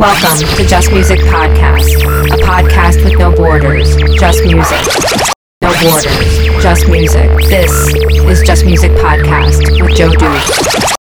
Welcome to Just Music Podcast, a podcast with no borders, just music. No borders, just music. This is Just Music Podcast with Joe Duke.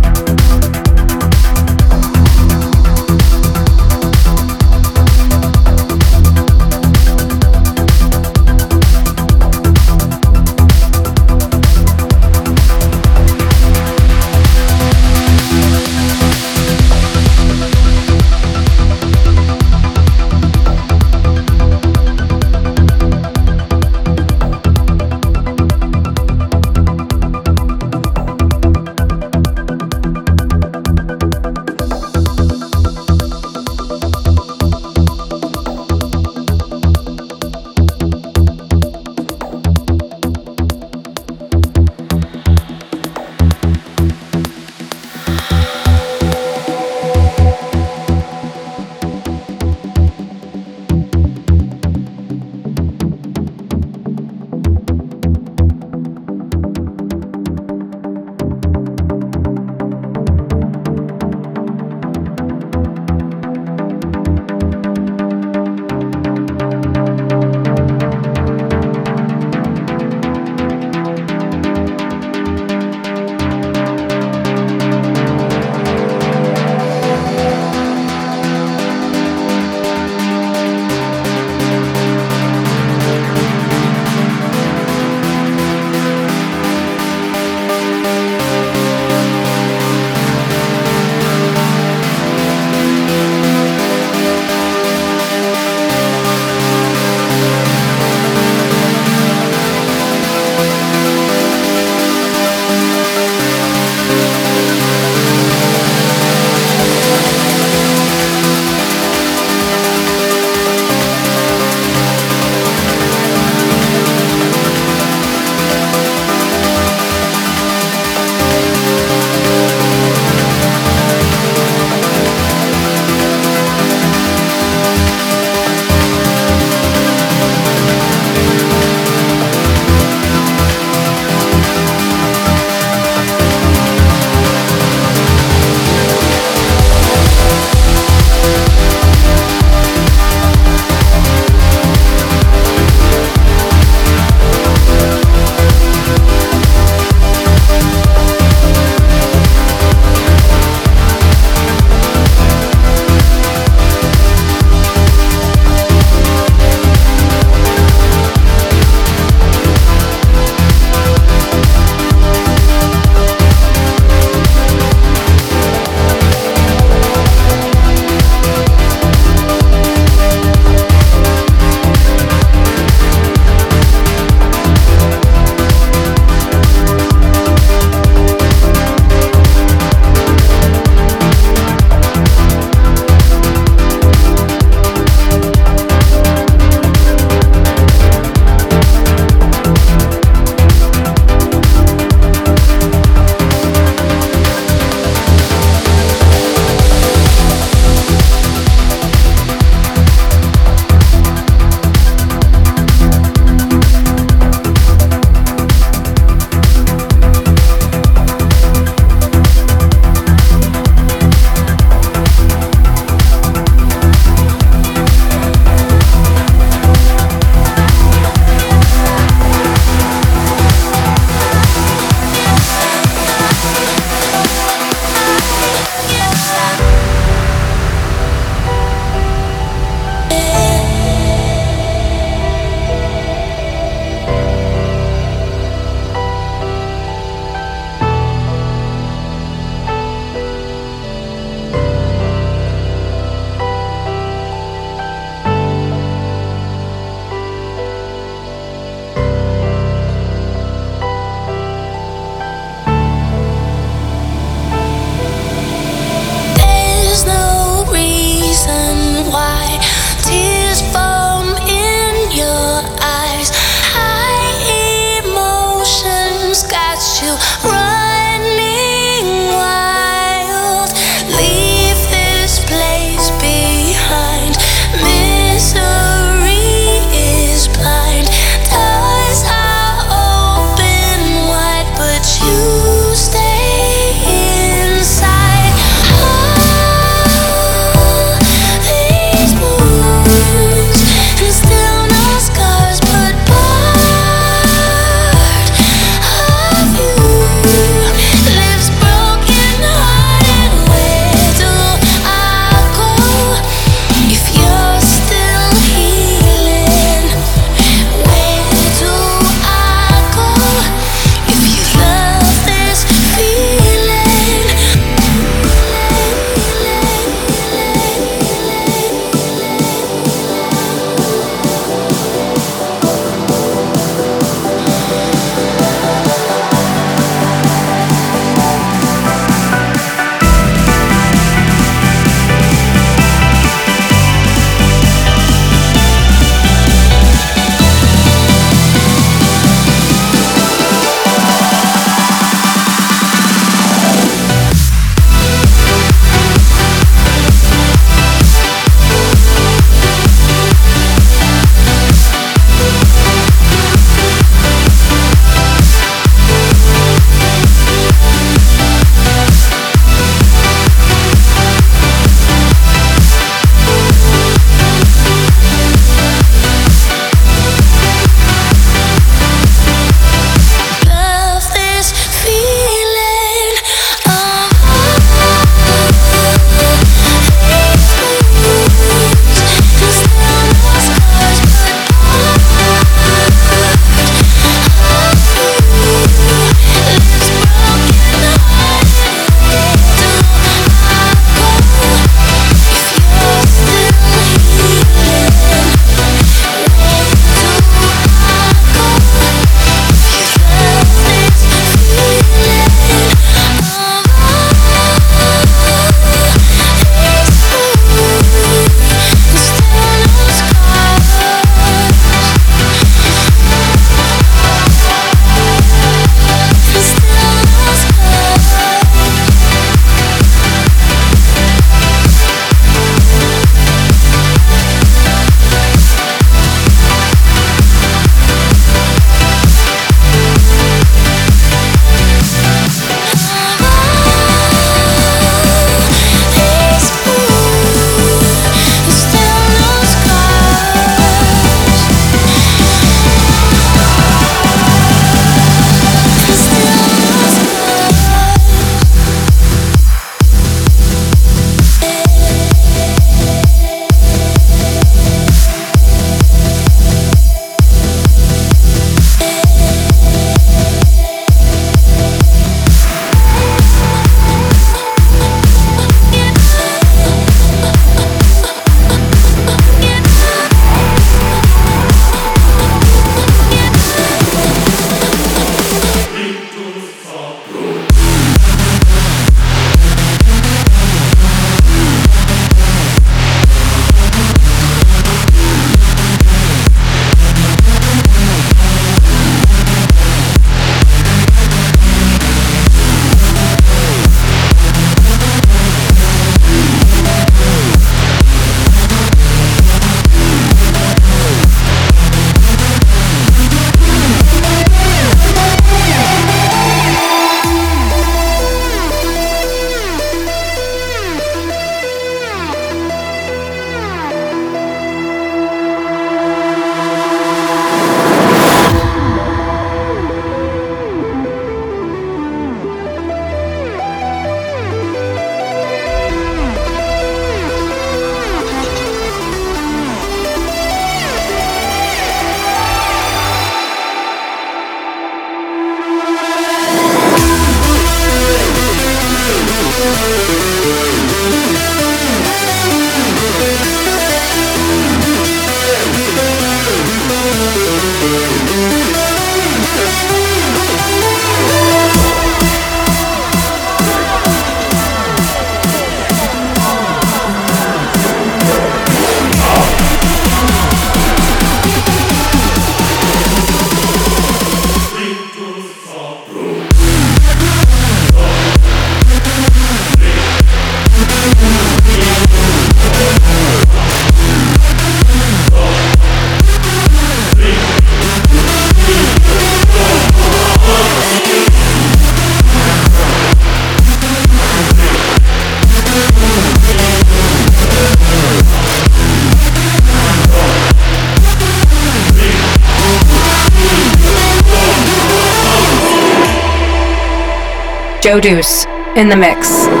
Joe Deuce in the mix.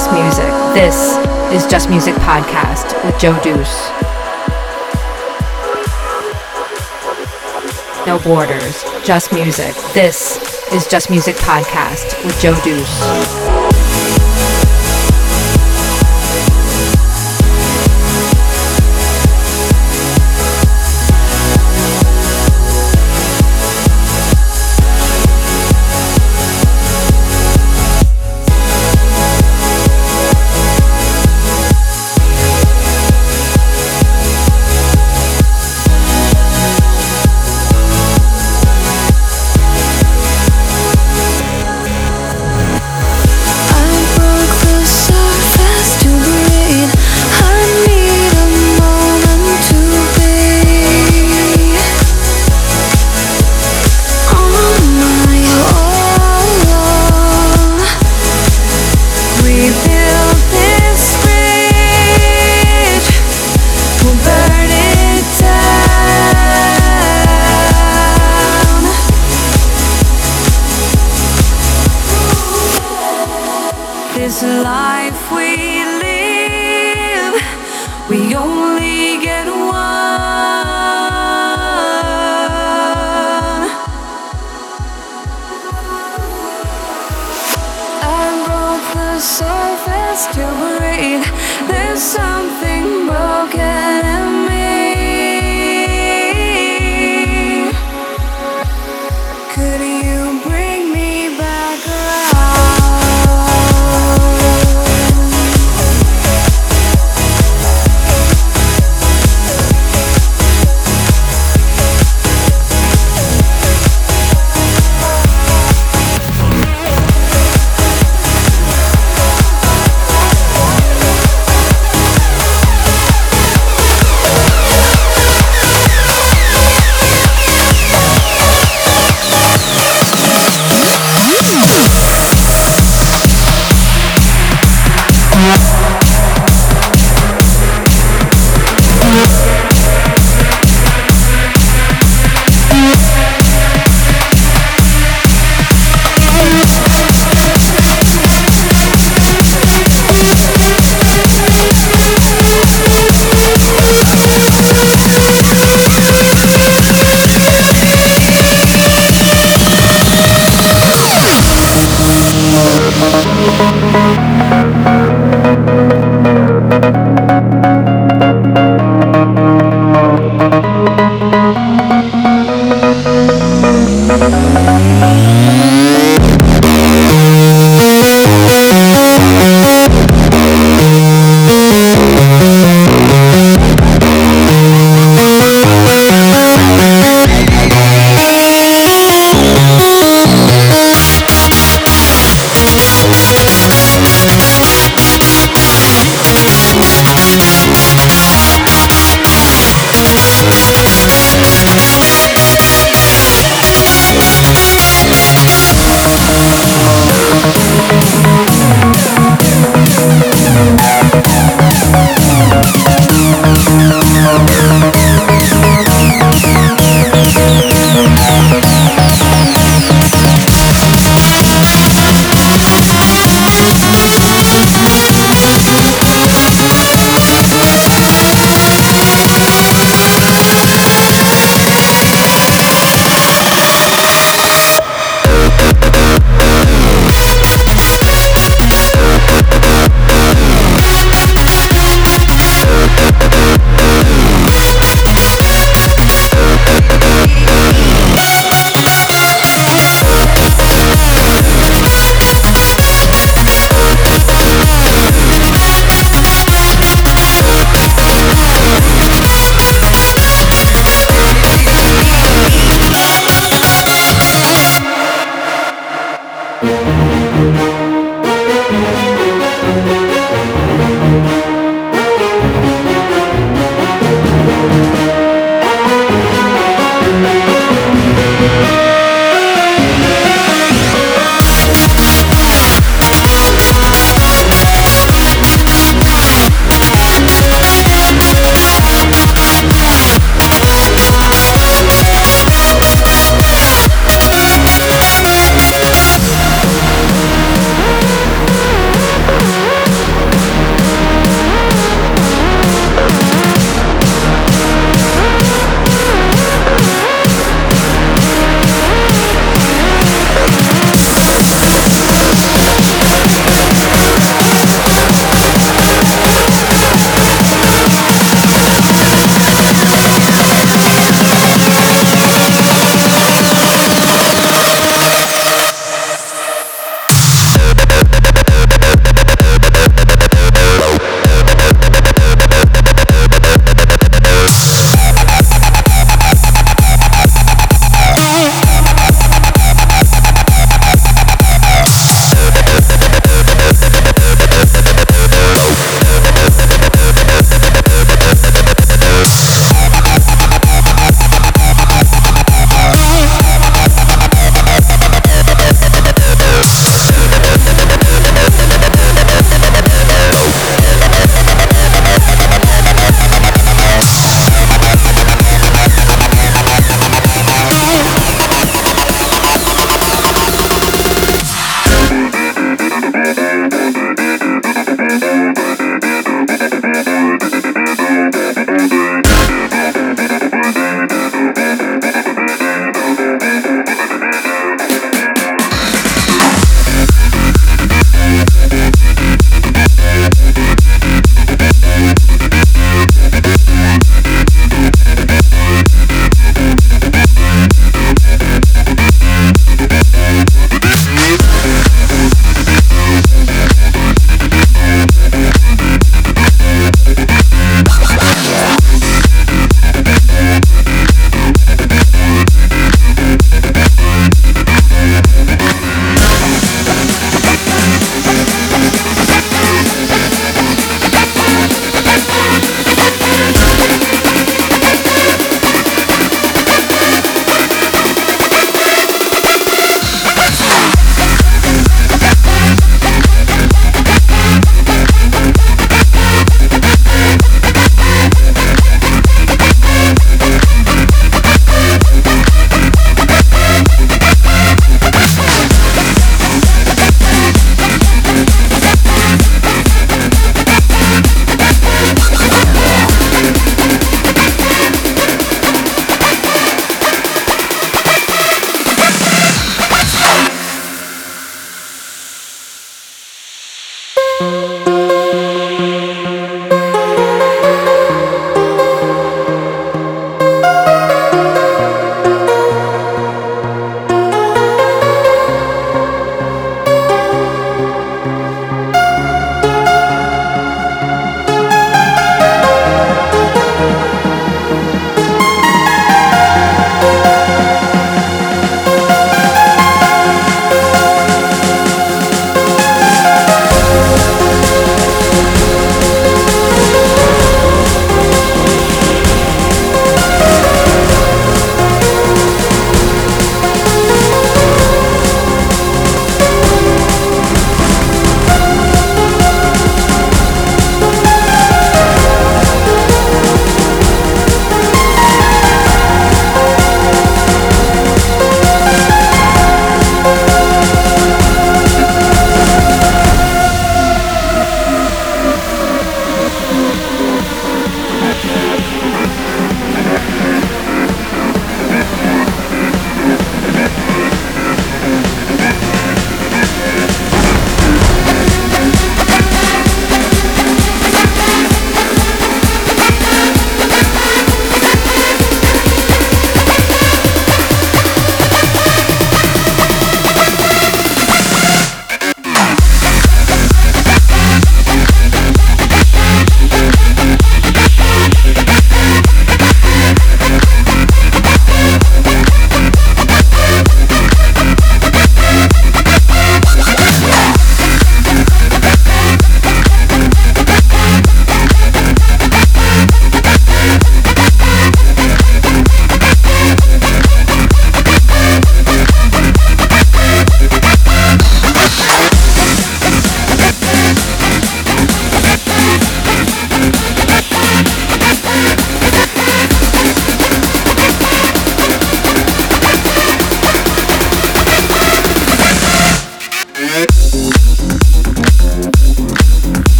Just Music. This is Just Music Podcast with Joe Deuce. No borders, just music. This is Just Music Podcast with Joe Deuce.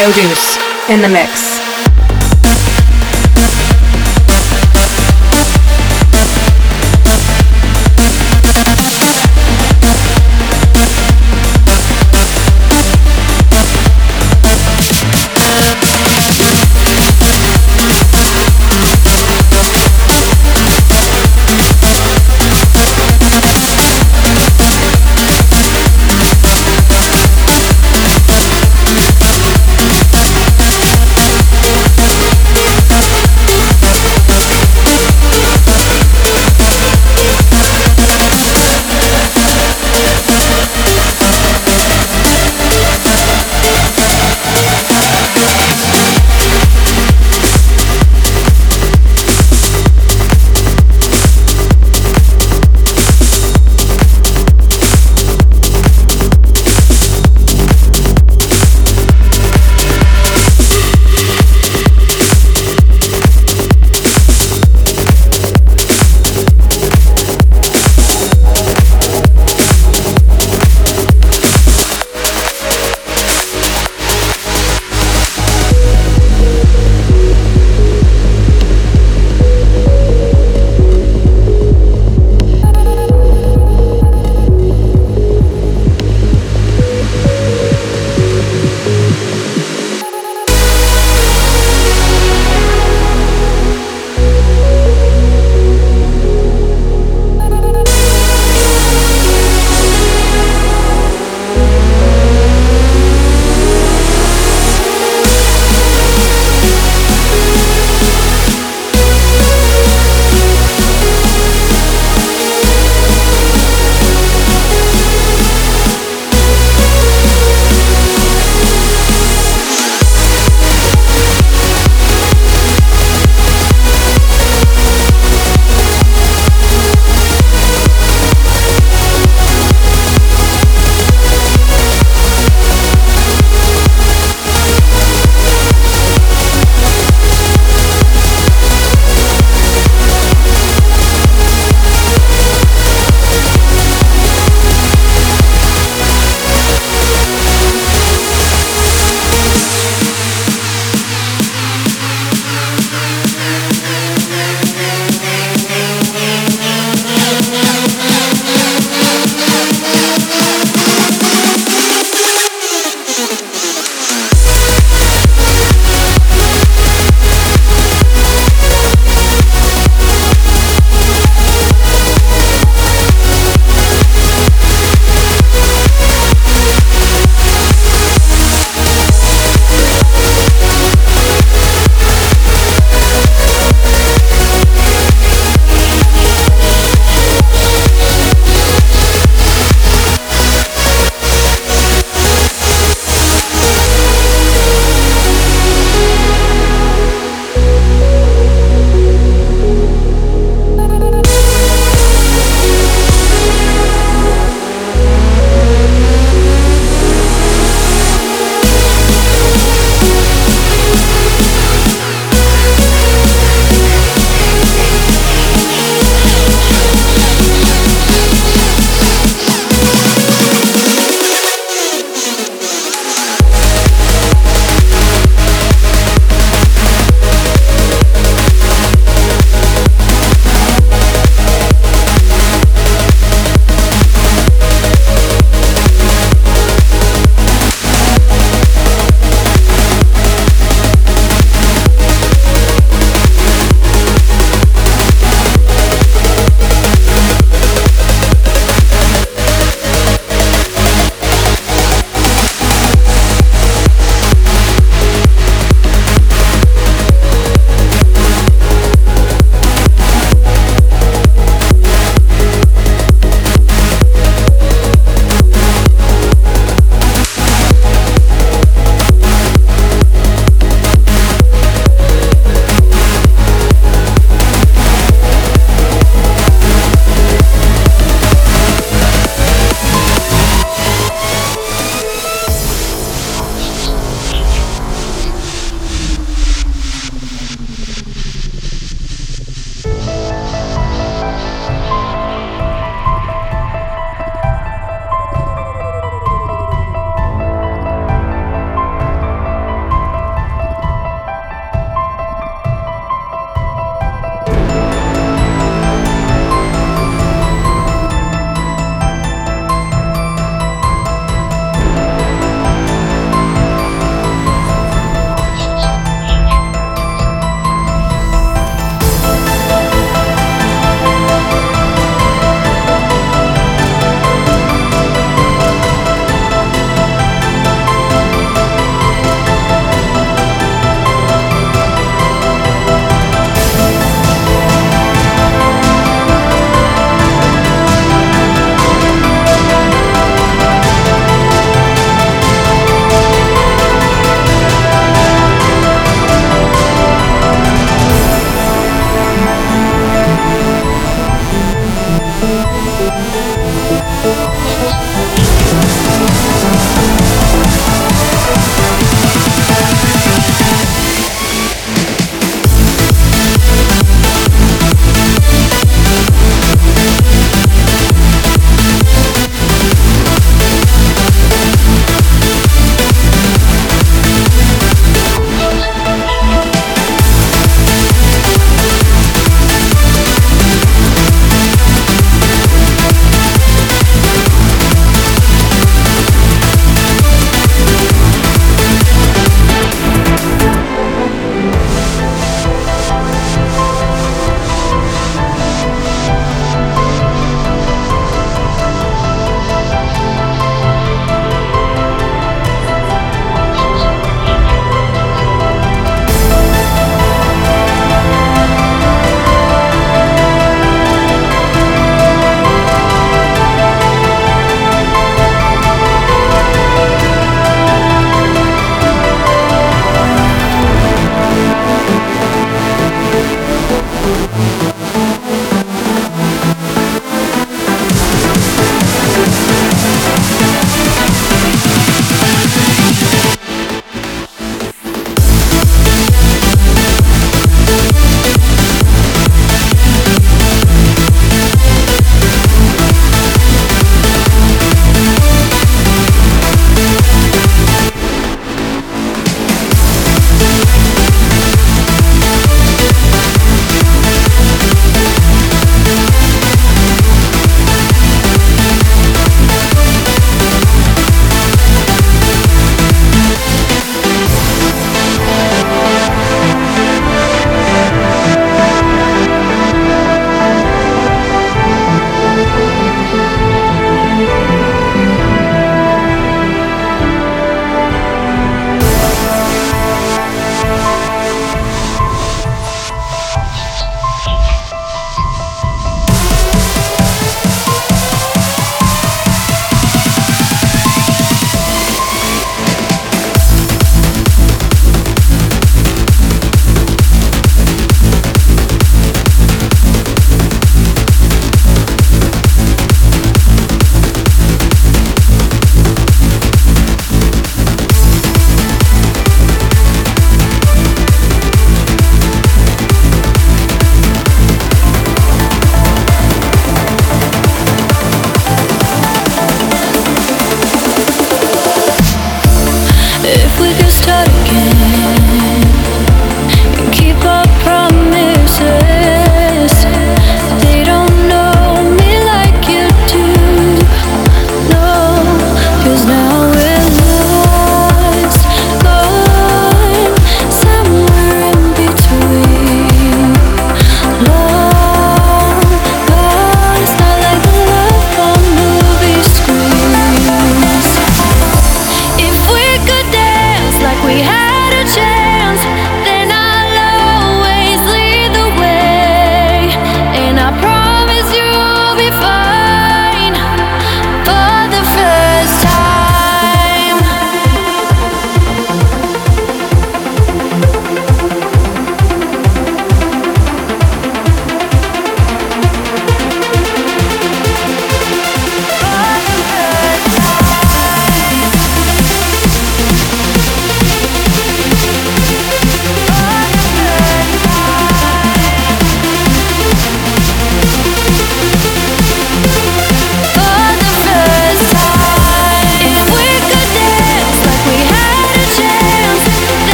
Joe Deuce in the mix.